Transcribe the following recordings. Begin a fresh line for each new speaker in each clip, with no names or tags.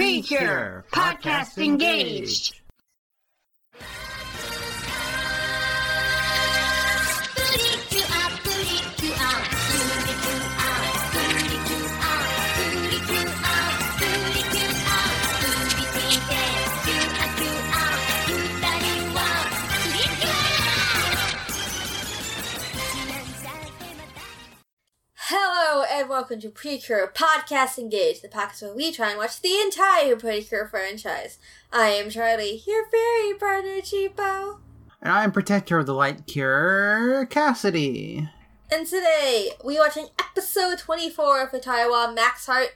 Precure, podcast engaged.
Welcome to Precure Podcast Engage, the podcast where we try and watch the entire Precure franchise. I am Charlie, your fairy partner, Cheapo.
And I'm Protector of the Light Cure, Cassidy.
And today, we are watching episode 24 of Futari wa Max Heart,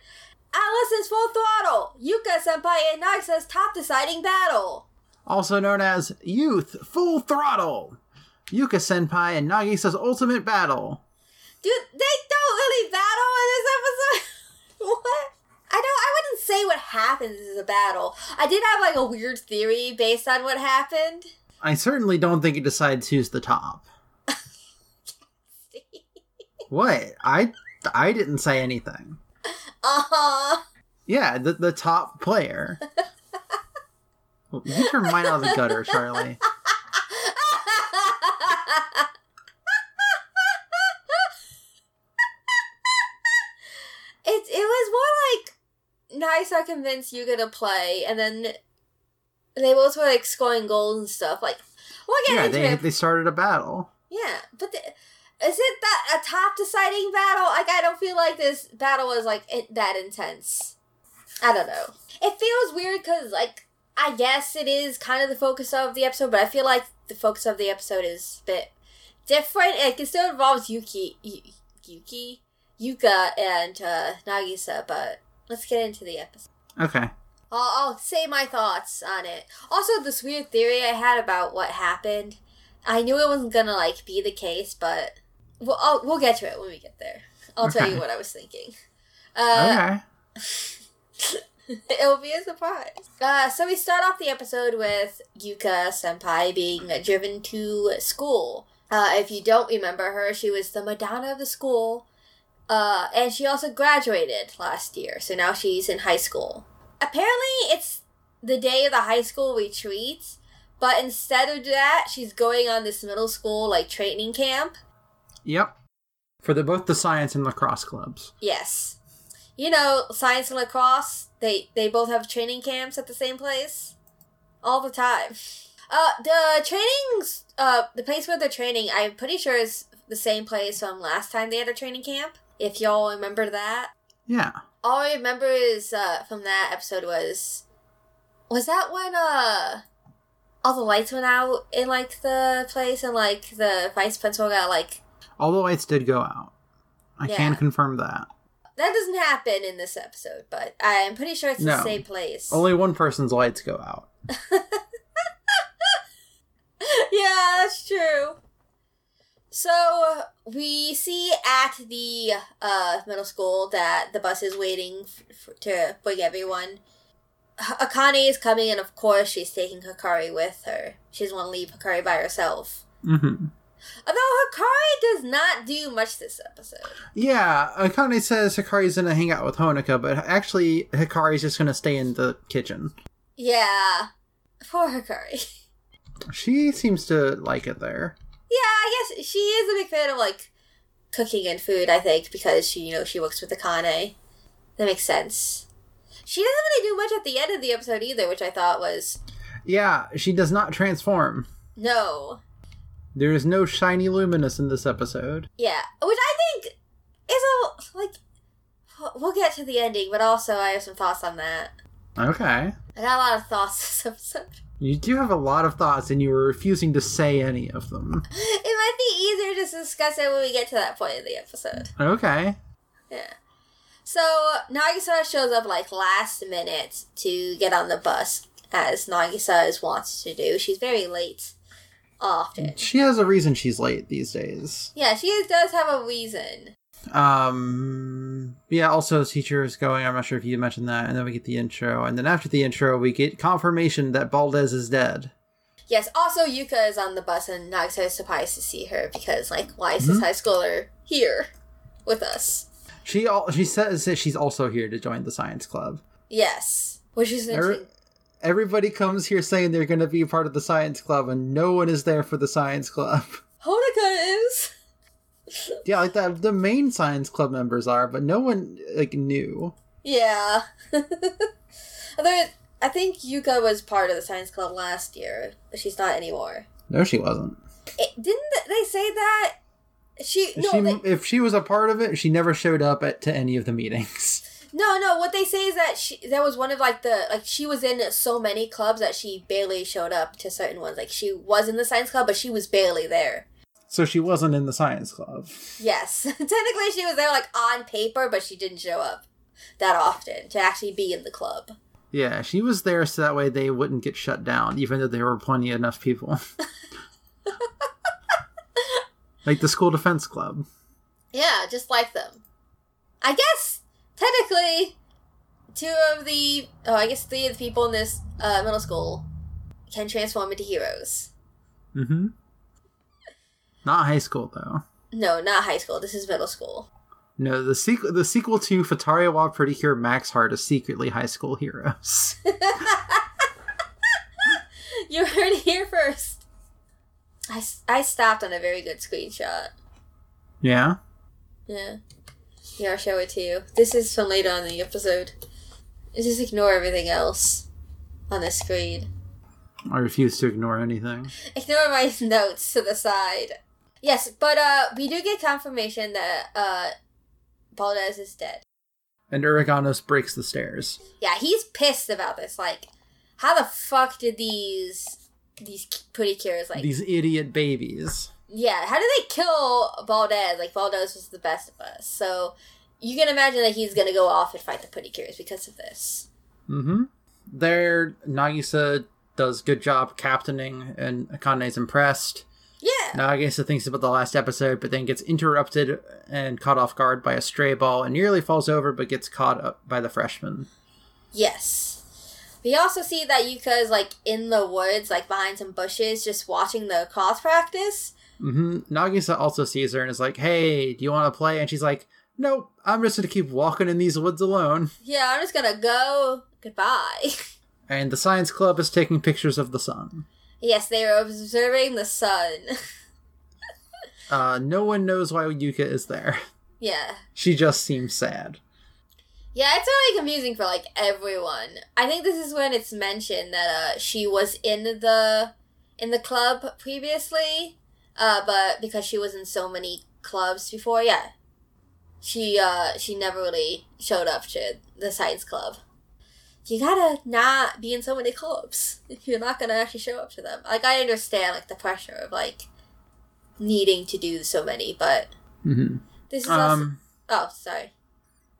Alice's Full Throttle, Yuka Senpai and Nagisa's top deciding battle.
Also known as Youth Full Throttle. Yuka Senpai and Nagisa's Ultimate Battle.
Dude, they really battle in this episode. what? I don't. I wouldn't say what happens is a battle. I did have like a weird theory based on what happened.
I certainly don't think it decides who's the top. What? I I didn't say anything.
Uh huh.
Yeah, the the top player. Well, you turn mine out of the gutter, Charlie.
it it was nice. I convinced Yuka to play, and then they both were like scoring goals and stuff. Like we'll get
Yeah,
into
they
it.
they started a battle.
Yeah, but the, is it that a top deciding battle? Like I don't feel like this battle was like it, that intense. I don't know. It feels weird because like I guess it is kind of the focus of the episode, but I feel like the focus of the episode is a bit different. Like it still involves Yuki, Yu- Yuki, Yuka, and uh, Nagisa. But let's get into the episode.
Okay.
I'll, I'll say my thoughts on it. Also, this weird theory I had about what happened. I knew it wasn't gonna like be the case, but we'll I'll, we'll get to it when we get there. I'll tell you what I was thinking. Uh,
okay.
It'll be a surprise. Uh, so we start off the episode with Yuka Senpai being driven to school. Uh, if you don't remember her, she was the Madonna of the school. Uh, and she also graduated last year, so now she's in high school. Apparently, it's the day of the high school retreat, but instead of that, she's going on this middle school like training camp.
Yep. For the both the science and lacrosse clubs.
Yes. You know, science and lacrosse, they they both have training camps at the same place all the time. Uh the trainings uh the place where they're training, I'm pretty sure is the same place from last time they had a training camp. If y'all remember that.
Yeah.
All I remember is uh from that episode was was that when uh all the lights went out in like the place and like the vice principal got like
All the lights did go out. I
Yeah.
can confirm that.
that doesn't happen in this episode, but I'm pretty sure it's
No.
the same place.
Only one person's lights go out.
yeah, that's true. So we see at the uh, middle school that the bus is waiting f- f- to bring everyone. Akane is coming, and of course she's taking Hikari with her. She doesn't want to leave Hikari by herself.
hmm
Although Hikari does not do much this episode.
Yeah, Akane says Hikari's gonna hang out with Honoka, but actually Hikari's just gonna stay in the kitchen.
Yeah, poor Hikari.
She seems to like it there.
Yeah, I guess she is a big fan of like cooking and food. I think because she, you know, she works with Akane. That makes sense. She doesn't really do much at the end of the episode either, which I thought was
Yeah, she does not transform.
no.
There is no shiny luminous in this episode.
Yeah, which I think is a like. We'll get to the ending, but also I have some thoughts on that.
Okay.
I got a lot of thoughts this episode.
You do have a lot of thoughts, and you were refusing to say any of them.
It might be easier to discuss it when we get to that point in the episode.
Okay.
Yeah. So Nagisa shows up like last minute to get on the bus, as Nagisa is wants to do. She's very late, often.
She has a reason she's late these days.
Yeah, she does have a reason.
Um. Yeah. Also, teacher is going. I'm not sure if you mentioned that, and then we get the intro, and then after the intro, we get confirmation that Baldes is dead.
Yes. Also, Yuka is on the bus, and Nagisa is surprised to see her because, like, why is this high schooler here with us?
She al- she says that she's also here to join the science club.
Yes. Which is
Every- Everybody comes here saying they're going to be part of the science club, and no one is there for the science club.
Honoka is.
Yeah, like the the main science club members are, but no one like knew.
Yeah. Although I think Yuka was part of the science club last year, but she's not anymore.
No, she wasn't.
It, didn't they say that? She no,
she,
they,
if she was a part of it, she never showed up at to any of the meetings.
no, no. What they say is that she that was one of like the like she was in so many clubs that she barely showed up to certain ones. Like she was in the science club, but she was barely there.
So she wasn't in the science club.
Yes, technically she was there like on paper, but she didn't show up that often to actually be in the club.
Yeah, she was there so that way they wouldn't get shut down, even though there were plenty enough people. like the school defense club.
Yeah, just like them. I guess technically, two of the oh, I guess three of the people in this uh, middle school can transform into heroes.
Mm-hmm. Not high school though.
No, not high school. This is middle school.
No, the sequel the sequel to Futari wa Pretty Cure Max Heart is secretly high school heroes.
You heard it here first. I, I stopped on a very good screenshot.
yeah?
Yeah. Yeah, I'll show it to you. This is from later on in the episode. Just ignore everything else on the screen.
I refuse to ignore anything.
Ignore my notes to the side. Yes, but uh, we do get confirmation that uh, Baldes is dead.
And Uraganos breaks the stairs.
Yeah, he's pissed about this. Like, how the fuck did these these pretty cures like?
These idiot babies.
yeah, how did they kill Baldes? Like, Baldes was the best of us. So you can imagine that he's gonna go off and fight the pretty cures because of this.
Mm-hmm. There, Nagisa does good job captaining, and Akane's impressed.
Yeah.
Nagisa thinks about the last episode, but then gets interrupted and caught off guard by a stray ball and nearly falls over, but gets caught up by the freshman.
Yes. We also see that Yuka is like in the woods, like behind some bushes, just watching the cross practice.
hmm Nagisa also sees her and is like, "Hey, do you want to play?" And she's like, "Nope, I'm just gonna keep walking in these woods alone."
Yeah, I'm just gonna go. Goodbye.
And the science club is taking pictures of the sun.
Yes, they are observing the sun.
Uh, no one knows why Yuka is there.
yeah.
She just seems sad.
Yeah, it's really confusing for like everyone. I think this is when it's mentioned that uh she was in the in the club previously, uh, but because she was in so many clubs before, yeah, she uh she never really showed up to the science club. You gotta not be in so many clubs if you're not gonna actually show up to them. Like I understand like the pressure of like needing to do so many, but
hmm
this is also
Um,
oh sorry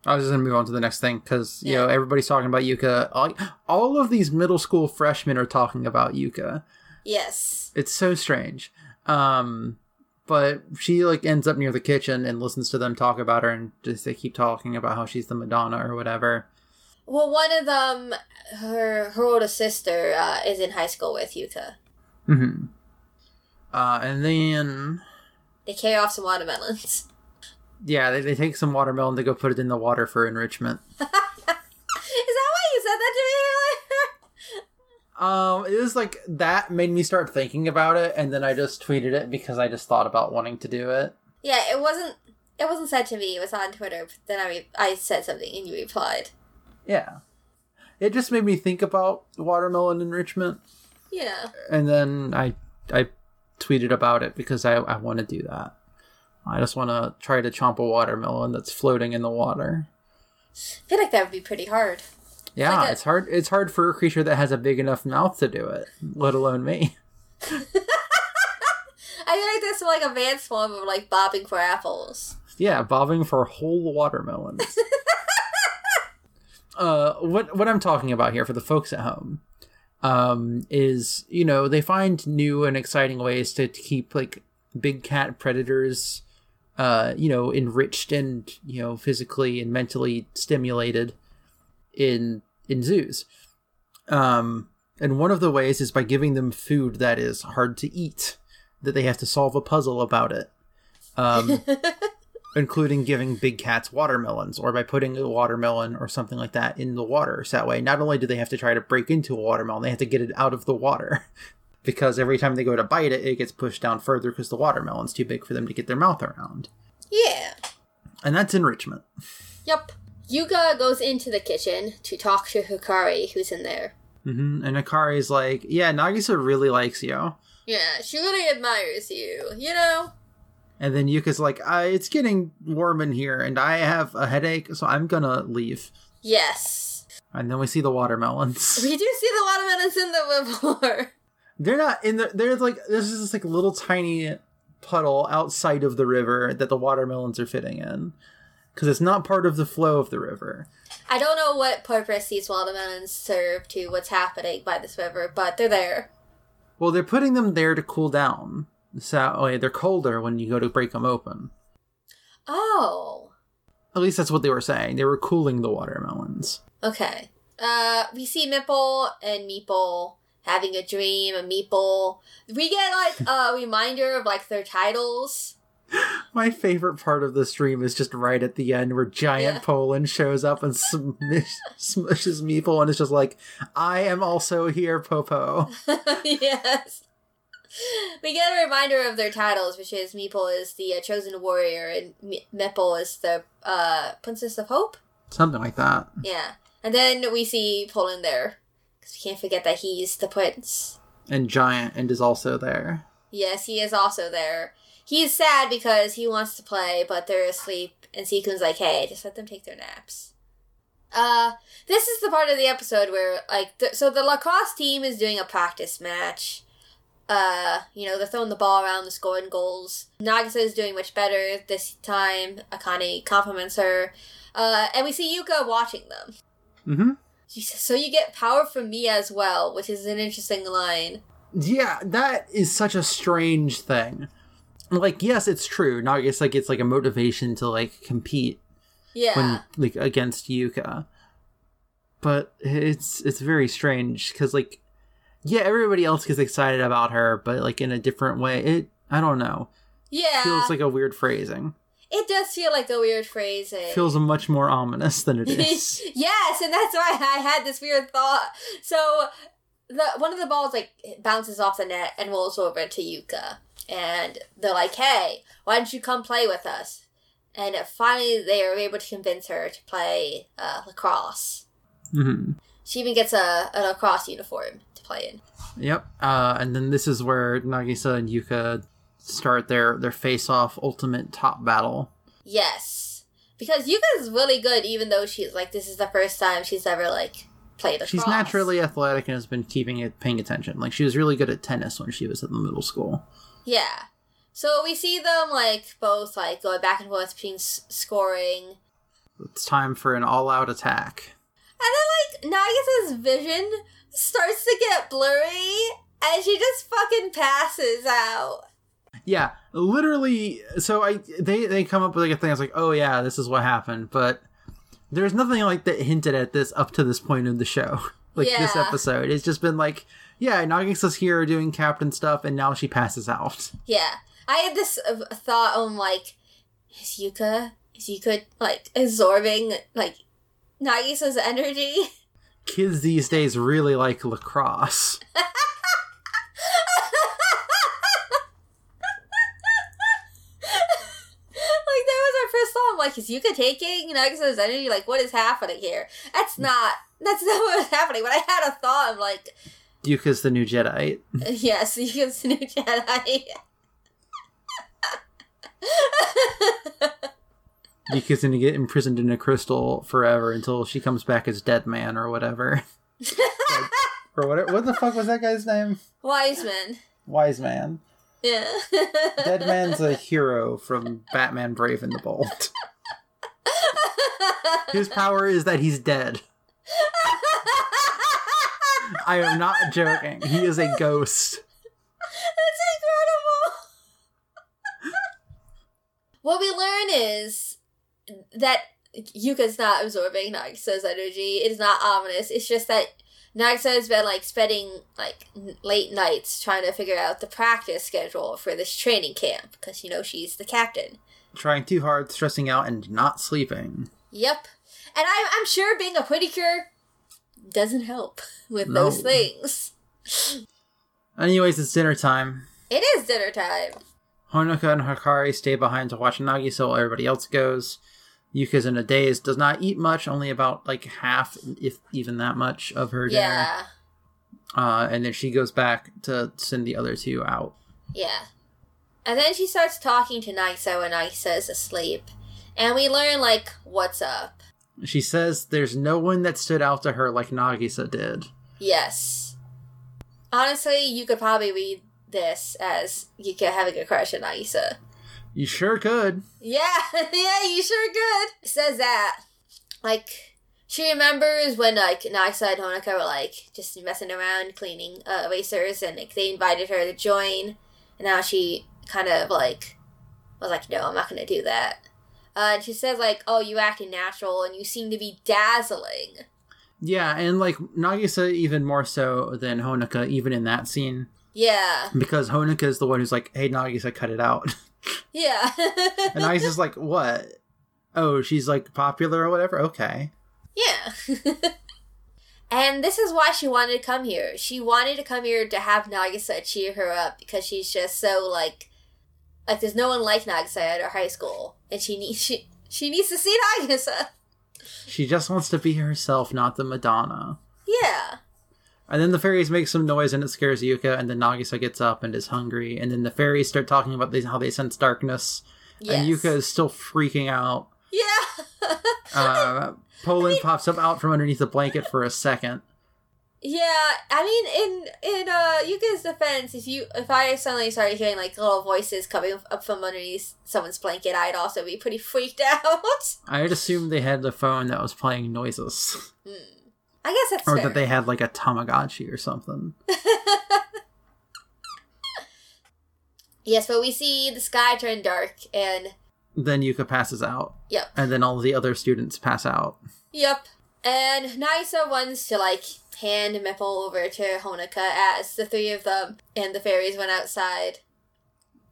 I was just gonna move on to the next thing because you know everybody's talking about Yuka. All, all of these middle school freshmen are talking about Yuka.
yes
It's so strange. Um, but she like ends up near the kitchen and listens to them talk about her, and just they keep talking about how she's the Madonna or whatever.
Well, one of them, her her older sister, uh, is in high school with Yuka.
Mm-hmm. Uh, and then
They carry off some watermelons.
yeah, they, they take some watermelon to go put it in the water for enrichment.
is that why you said that to me earlier?
Um, it was like that made me start thinking about it, and then I just tweeted it because I just thought about wanting to do it.
yeah, it wasn't. It wasn't said to me. It was on Twitter. But then I re- I said something and you replied.
Yeah, it just made me think about watermelon enrichment,
Yeah.
and then I I tweeted about it because I I want to do that. I just want to try to chomp a watermelon that's floating in the water.
I feel like that would be pretty hard.
Yeah,
like a-
it's hard. It's hard for a creature that has a big enough mouth to do it, let alone me.
I feel like this is like a advanced form of like bobbing for apples.
Yeah, bobbing for whole watermelons. uh, what what I'm talking about here for the folks at home, um, is you know they find new and exciting ways to, keep like big cat predators, uh, you know, enriched and you know physically and mentally stimulated in in zoos. Um, and one of the ways is by giving them food that is hard to eat, that they have to solve a puzzle about it. Um, including giving big cats watermelons or by putting a watermelon or something like that in the water. So that way, not only do they have to try to break into a watermelon, they have to get it out of the water. because every time they go to bite it, it gets pushed down further because the watermelon's too big for them to get their mouth around.
Yeah.
And that's enrichment.
Yep. Yuka goes into the kitchen to talk to Hikari, who's in there.
hmm And Hikari's like, yeah, Nagisa really likes you.
Yeah, she really admires you, you know?
And then Yuka's like, uh, it's getting warm in here and I have a headache, so I'm gonna leave.
Yes.
And then we see the watermelons.
We do see the watermelons in the before.
They're not in the. There's like this like a little tiny puddle outside of the river that the watermelons are fitting in, because it's not part of the flow of the river.
I don't know what purpose these watermelons serve to what's happening by this river, but they're there.
Well, they're putting them there to cool down. So oh, yeah, they're colder when you go to break them open.
Oh.
At least that's what they were saying. They were cooling the watermelons.
Okay. Uh, we see Mipple and Mepple having a dream, a Mepple. We get like a reminder of like their titles.
My favorite part of this dream is just right at the end where Giant
Yeah.
Pollun shows up and smush, smushes Mepple and it's just like, I am also here, Popo.
yes. We get a reminder of their titles, which is Mepple is the uh, chosen warrior and Me- is the uh, princess of hope.
Something like that.
Yeah, and then we see Pollun there because we can't forget that he's the prince.
And Giant and is also there.
Yes, he is also there. He's sad because he wants to play, but they're asleep, and Sekun's like, "Hey, just let them take their naps." Uh, this is the part of the episode where, like, the, so the lacrosse team is doing a practice match. Uh, you know, they're throwing the ball around, they're scoring goals. Nagisa is doing much better this time. Akane compliments her. Uh, and we see Yuka watching them.
Mm-hmm.
She says, So you get power from me as well, which is an interesting line.
Yeah, that is such a strange thing. Like, yes, it's true. It's like it's like a motivation to like compete
Yeah.
when like against Yuka. But it's it's very strange because like yeah, everybody else gets excited about her, but like in a different way. It I don't know.
yeah.
Feels like a weird phrasing.
It does feel like a weird phrasing.
Feels much more ominous than it is.
yes, and that's why I had this weird thought. So the one of the balls like bounces off the net and rolls over to Yuka, and they're like, "Hey, why don't you come play with us?" And finally, they are able to convince her to play uh, lacrosse.
hmm
She even gets a, a lacrosse uniform to play in.
Yep. Uh, and then this is where Nagisa and Yuka start their their face off ultimate top battle.
Yes, because Yuka's really good, even though she's like this is the first time she's ever like played lacrosse.
She's naturally athletic and has been keeping it paying attention. Like she was really good at tennis when she was in the middle school.
Yeah. So we see them like both like going back and forth between s- scoring,
It's time for an all-out attack.
and then like Nagisa's vision starts to get blurry, and she just fucking passes out.
Yeah, literally. So I they they come up with like a thing. I was like, oh yeah, this is what happened. But there's nothing like that hinted at this up to this point in the show. Like this episode, it's just been like, yeah, Nagisa's here doing captain stuff, and now she passes out.
Yeah, I had this thought. I'm like, is Yuka is Yuka like absorbing like Nagisa's energy?
Kids these days really like lacrosse.
like that was our first thought. I'm like, is Yuka taking Nagisa's energy? Like, what is happening here? That's not. That's not what was happening. But I had a thought. I'm like,
Yuka's the new Jedi.
yes, Yuka's the new Jedi.
Yuka's gonna get imprisoned in a crystal forever until she comes back as Dead Man or whatever. Like, or what? What the fuck was that guy's name?
Wiseman.
Wise Man.
Yeah.
Dead Man's a hero from Batman Brave and the Bold. His power is that he's dead. I am not joking. He is a ghost.
That's incredible. what we learn is that Yuka's not absorbing Nagisa's energy. It is not ominous. It's just that Nagisa has been like spending like n- late nights trying to figure out the practice schedule for this training camp because you know she's the captain.
trying too hard, stressing out, and not sleeping.
Yep. And I'm, I'm sure being a pretty cure doesn't help with
No.
those things.
Anyways, it's dinner time.
It is dinner time.
Honoka and Hikari stay behind to watch Nagisa while everybody else goes. Yuka's in a daze, does not eat much, only about like half, if even that much, of her dinner.
Yeah.
Uh, and then she goes back to send the other two out.
Yeah. And then she starts talking to Nagisa when Nagisa is asleep. And we learn, like, what's up.
She says there's no one that stood out to her like Nagisa did.
Yes. Honestly, you could probably read this as Yuka having a crush on Nagisa.
You sure could.
Yeah, yeah, you sure could. It says that. Like, she remembers when, like, Nagisa and Honoka were, like, just messing around cleaning uh, erasers, and, like, they invited her to join. And now she kind of, like, was like, no, I'm not going to do that. Uh, and she says, like, oh, you acting natural, and you seem to be dazzling.
Yeah, and like Nagisa even more so than Honoka, even in that scene,
Yeah.
because Honoka is the one who's like, "Hey, Nagisa, cut it out,"
Yeah.
and Nagisa's like, "What? Oh, she's like popular or whatever. Okay."
Yeah. and this is why she wanted to come here. She wanted to come here to have Nagisa cheer her up because she's just so like like there's no one like Nagisa at her high school. And she needs she she needs to see Nagisa.
She just wants to be herself, not the Madonna.
Yeah.
And then the fairies make some noise and it scares Yuka, and then Nagisa gets up and is hungry, and then the fairies start talking about how they sense darkness,
Yes.
and Yuka is still freaking out.
Yeah.
Uh, Pollun pops up out from underneath the blanket for a second.
yeah. I mean in in uh Yuka's defense, if you if I suddenly started hearing like little voices coming up from underneath someone's blanket, I'd also be pretty freaked out.
I'd assume they had the phone that was playing noises,
I guess that's
or
fair.
that they had like a Tamagotchi or something.
Yes, but we see the sky turn dark, and
Then Yuka passes out,
yep,
and then all the other students pass out.
yep. And Nagisa wants to like hand Mipple over to Honoka as the three of them and the fairies went outside.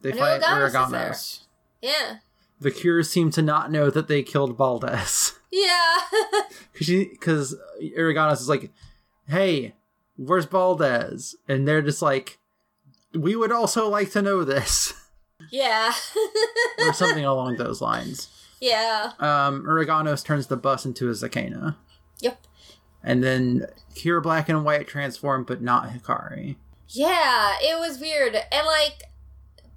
They
And
fight Uraganos.
Yeah,
The Cures seem to not know that they killed Baldes.
yeah,
Because Uraganos is like, hey, where's Baldes? And they're just like, we would also like to know this.
yeah,
or something along those lines.
yeah.
Um, Uraganos turns the bus into a Zakenna.
Yep.
And then Cure Black and White transform, but not Hikari.
Yeah, it was weird. And like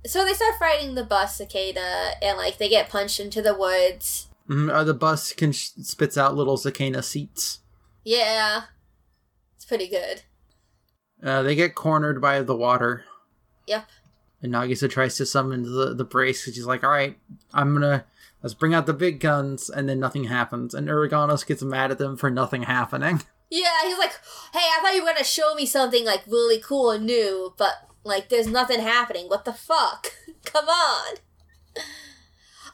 so they start fighting the bus Zakenna and like they get punched into the woods.
Mm, uh, the bus can sh- spits out little Zakenna seats.
Yeah. It's pretty good.
Uh, they get cornered by the water.
Yep.
And Nagisa tries to summon the, the brace because she's like, all right, I'm gonna, let's bring out the big guns. And then nothing happens. And Uraganos gets mad at them for nothing happening.
Yeah, he's like, "Hey, I thought you were gonna show me something like really cool and new, but like there's nothing happening. What the fuck? Come on."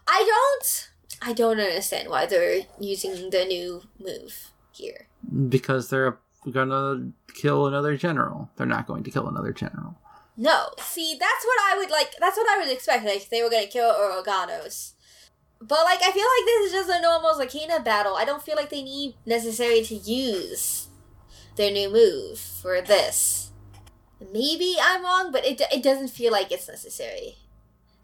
I don't I don't understand why they're using the new move here.
Because they're gonna kill another general. They're not going to kill another general.
No. See, that's what I would like that's what I would expect, like they were gonna kill Uraganos. But like I feel like this is just a normal Zakenna battle. I don't feel like they need necessarily to use their new move for this. Maybe I'm wrong, but it it doesn't feel like it's necessary.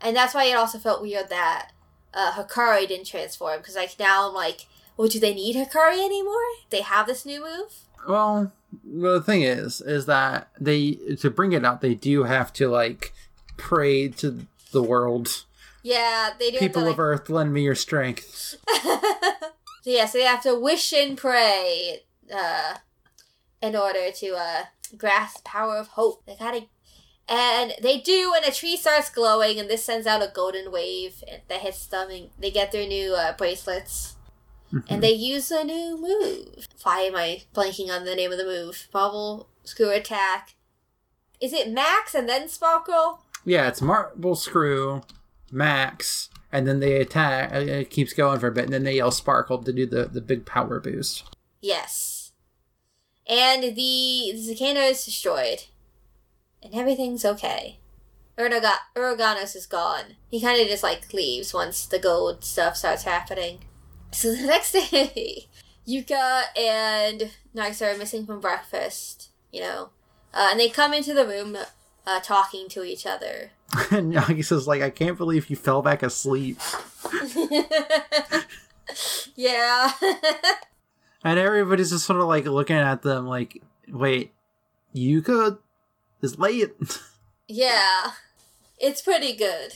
And that's why it also felt weird that uh, Hikari didn't transform because like now I'm like, well, do they need Hikari anymore? They have this new move.
Well, the thing is, is that they to bring it out, they do have to like pray to the world.
Yeah, they do.
People
have
of Earth, lend me your strength.
like... so yeah, so they have to wish and pray uh, in order to uh, grasp power of hope. They gotta, and they do, and a tree starts glowing, and this sends out a golden wave that hits them, and they get their new uh, bracelets. And they use a new move. Why am I blanking on the name of the move? Bubble, screw attack. Is it Max and then Sparkle?
Yeah, it's marble screw, max, and then they attack. It keeps going for a bit, and then they yell sparkle to do the the big power boost.
Yes. And the, the Zakenna is destroyed. And everything's okay. Uraganos is gone. He kind of just like leaves once the gold stuff starts happening. So the next day, Yuka and Nagisa are missing from breakfast, you know, uh, and they come into the room uh, talking to each other.
and Nagisa's like, I can't believe you fell back asleep.
yeah.
And everybody's just sort of like looking at them like, wait, Yuka is late.
yeah. It's pretty good.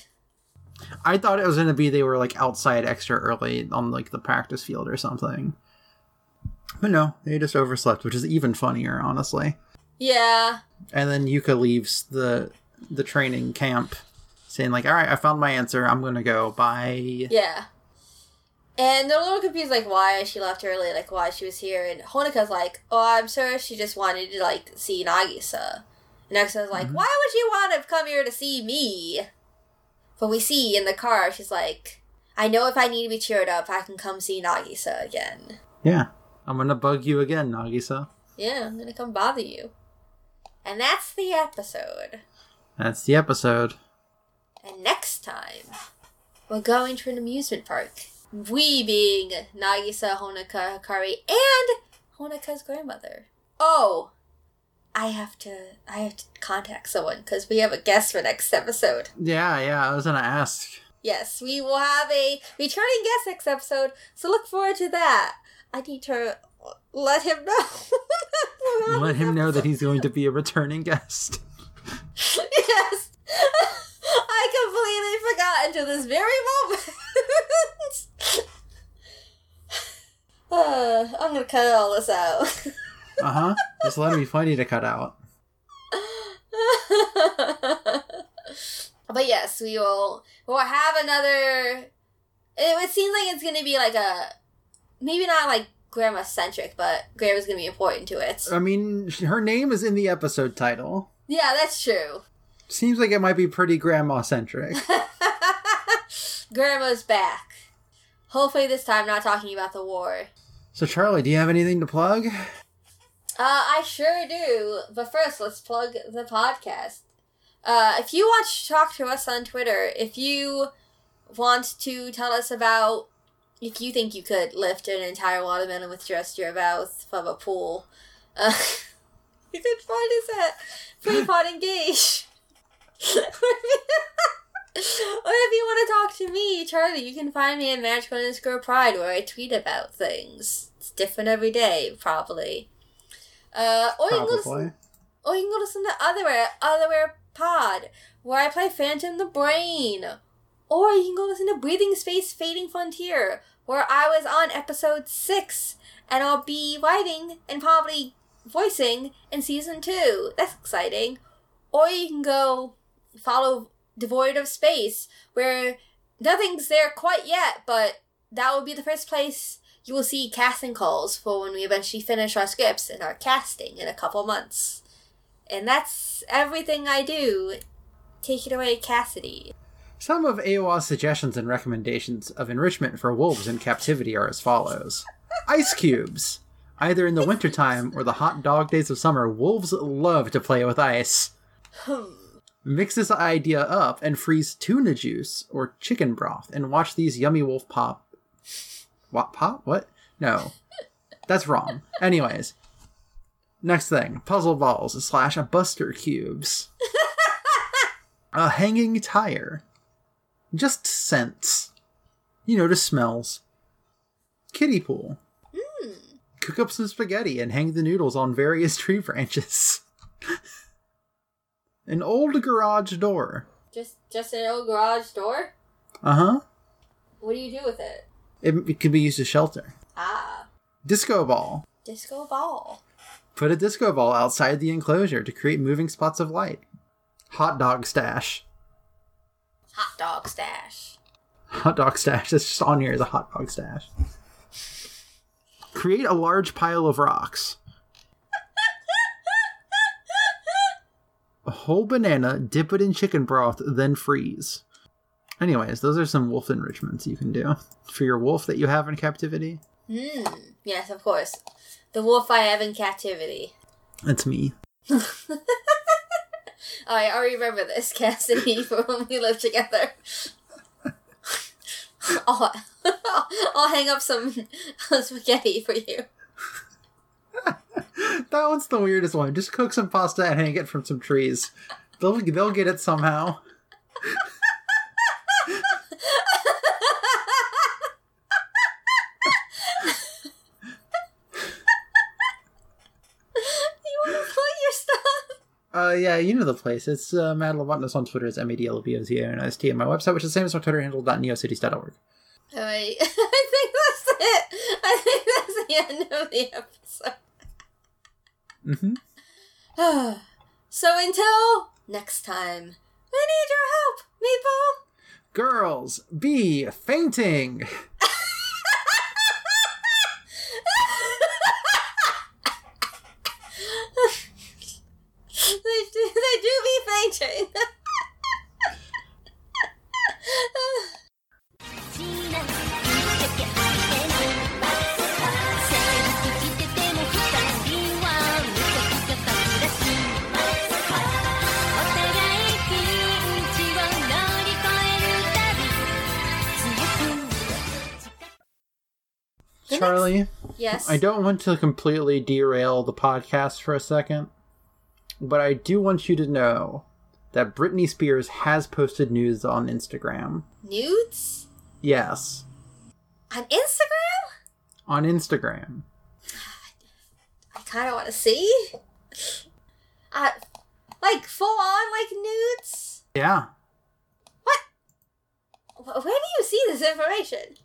I thought it was going to be they were like outside extra early on like the practice field or something. But no, they just overslept, which is even funnier, honestly.
Yeah.
And then Yuka leaves the the training camp saying like, "All right, I found my answer. I'm going to go. Bye."
Yeah. And they're a little confused, like why she left early, like why she was here. And Honoka's like, "Oh, I'm sure she just wanted to like see Nagisa." And Nagisa's like, mm-hmm. "Why would you want to come here to see me?" But we see in the car, she's like, "I know if I need to be cheered up, I can come see Nagisa again.
Yeah. I'm going to bug you again, Nagisa.
Yeah, I'm gonna come bother you." And that's the episode.
That's the episode.
And next time, we're going to an amusement park. We being Nagisa, Honoka, Hikari, and Honoka's grandmother. Oh, I have to, I have to contact someone because we have a guest for next episode.
Yeah, yeah, I was going to ask.
Yes, we will have a returning guest next episode, so look forward to that. I need to let him know.
Let him know that he's going to be a returning guest.
yes. I completely forgot until this very moment. Uh, I'm gonna cut all this out.
Uh huh. Just let be funny to cut out.
but yes, we will. We'll have another. It, it seems like it's gonna be like a maybe not like grandma centric, but grandma's gonna be important to it.
I mean, her name is in the episode title.
Yeah, that's true.
Seems like it might be pretty grandma centric.
Grandma's back. Hopefully, this time not talking about the war.
So, Charlie, do you have anything to plug?
Uh, I sure do. But first, let's plug the podcast. Uh, if you want to talk to us on Twitter, if you want to tell us about if you think you could lift an entire watermelon with just your mouth from a pool, uh, you can find us at Free Playpod Engage. or if you want to talk to me, Charlie, you can find me at Magical underscore Pride where I tweet about things. It's different every day, probably. Uh, or you can go listen,
Probably.
or you can go listen to Otherwhere, Otherwhere Pod, where I play Phantom the Brain. Or you can go listen to Breathing Space Fading Frontier, where I was on episode 6, and I'll be writing and probably voicing in season 2. That's exciting. Or you can go follow Devoid of Space, where nothing's there quite yet, but that will be the first place you will see casting calls for when we eventually finish our scripts and our casting in a couple months. And that's everything I do. Take it away, Cassidy.
Some of AOA's suggestions and recommendations of enrichment for wolves in captivity are as follows Ice cubes. Either in the wintertime or the hot dog days of summer, wolves love to play with ice. Hmm. Mix this idea up and freeze tuna juice or chicken broth and watch these yummy wolf pop. What pop? What? No. That's wrong. Anyways. Next thing puzzle balls slash buster cubes. a hanging tire. Just scents. You know, just smells. Kiddie pool. Hmm. Cook up some spaghetti and hang the noodles on various tree branches. An old garage door.
Just just an old garage door?
Uh huh.
What do you do with it?
It, it could be used as shelter.
Ah,
Disco ball.
disco ball.
Put a disco ball outside the enclosure to create moving spots of light. Hot dog stash.
Hot dog stash.
Hot dog stash. It's just on here as a hot dog stash. Create a large pile of rocks. Whole banana, dip it in chicken broth, then freeze. Anyways, those are some wolf enrichments you can do for your wolf that you have in captivity.
Hmm. Yes, of course. The wolf I have in captivity.
That's me.
I, already remember this, Cassidy, from when we lived together. I'll, I'll hang up some spaghetti for you.
that one's the weirdest one. Just cook some pasta and hang it from some trees. They'll they'll get it somehow.
You want to plug your stuff?
Uh, yeah, you know the place. It's uh, Mad on Twitter. It's M A D L O B O T A N S T. And my website, which is the same as my Twitter handle, .neocities.org.
Alright, I think that's it. I think that's the end of the episode.
Mm-hmm.
so until next time, we need your help, Mepple.
Girls, be fainting.
they do, they do be fainting. yes.
I don't want to completely derail the podcast for a second, but I do want you to know that Britney Spears has posted news on Instagram.
Nudes
Yes,
on Instagram.
on Instagram.
I kind of want to see. Uh, like full on like nudes.
Yeah.
Wh- Where do you see this information?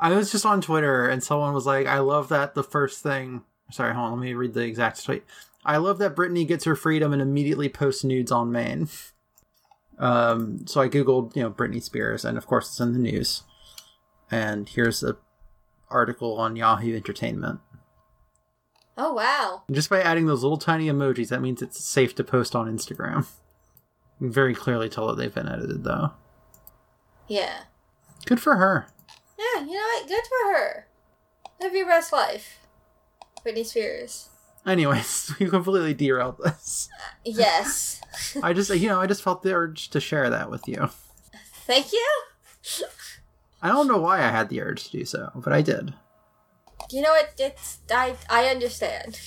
I was just on Twitter and someone was like, I love that the first thing. Sorry, hold on, let me read the exact tweet. I love that Britney gets her freedom and immediately posts nudes on main. Um, so I googled, you know, Britney Spears, and of course it's in the news. And here's a article on Yahoo Entertainment.
Oh wow.
And just by adding those little tiny emojis, that means it's safe to post on Instagram. You can very clearly tell that they've been edited, though.
Yeah.
Good for her.
Yeah. You know what? Good for her. Live your best life. Britney Spears.
Anyways, we completely derailed this.
Uh, yes.
I just, you know, I just felt the urge to share that with you.
Thank you.
I don't know why I had the urge to do so, but I did.
You know what? It's I I understand.